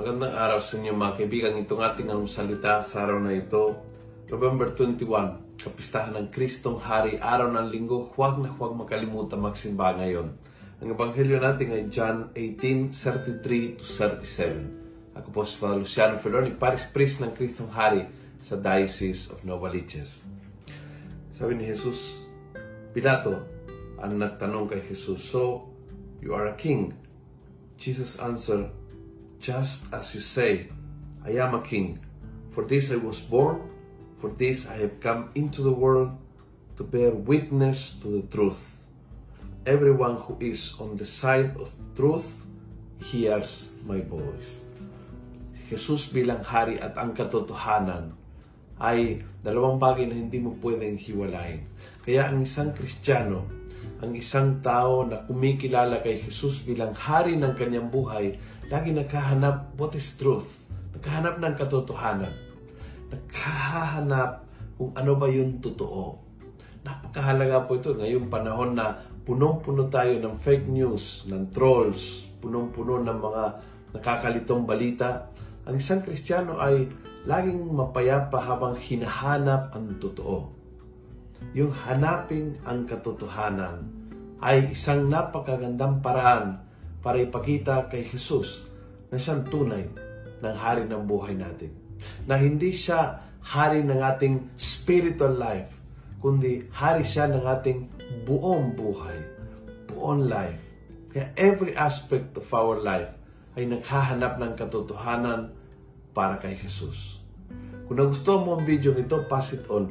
araw sa inyo mga kaibigan. Itong ating ang salita sa araw na ito, November 21, kapistahan ng Kristong Hari, araw ng linggo. Huwag na huwag makalimutan magsimba ngayon. Ang ebanghelyo natin ay John 18:33 to 37. Ako po si Father Luciano Ferroni, Paris Priest ng Kristong Hari sa Diocese of Novaliches. Sabi ni Jesus, Pilato ang nagtanong kay Jesus, So, you are a king? Jesus answered, Just as you say, I am a king. For this I was born, for this I have come into the world to bear witness to the truth. Everyone who is on the side of truth hears my voice. Jesus bilang hari at ang katotohanan ay dalawang bagay na hindi mo pwedeng hiwalayin. Kaya ang isang Kristiyano, ang isang tao na kumikilala kay Jesus bilang hari ng kanyang buhay, lagi naghahanap what is truth. Naghahanap ng katotohanan. Naghahanap kung ano ba yung totoo. Napakahalaga po ito ngayong panahon na punong-puno tayo ng fake news, ng trolls, punong-puno ng mga nakakalitong balita. Ang isang Kristiyano ay laging mapayapa habang hinahanap ang totoo. Yung hanaping ang katotohanan ay isang napakagandang paraan para ipakita kay Jesus na siyang tunay ng hari ng buhay natin. Na hindi siya hari ng ating spiritual life, kundi hari siya ng ating buong buhay, buong life. Kaya every aspect of our life ay naghahanap ng katotohanan para kay Jesus. Kung nagustuhan mo ang video nito, pass it on.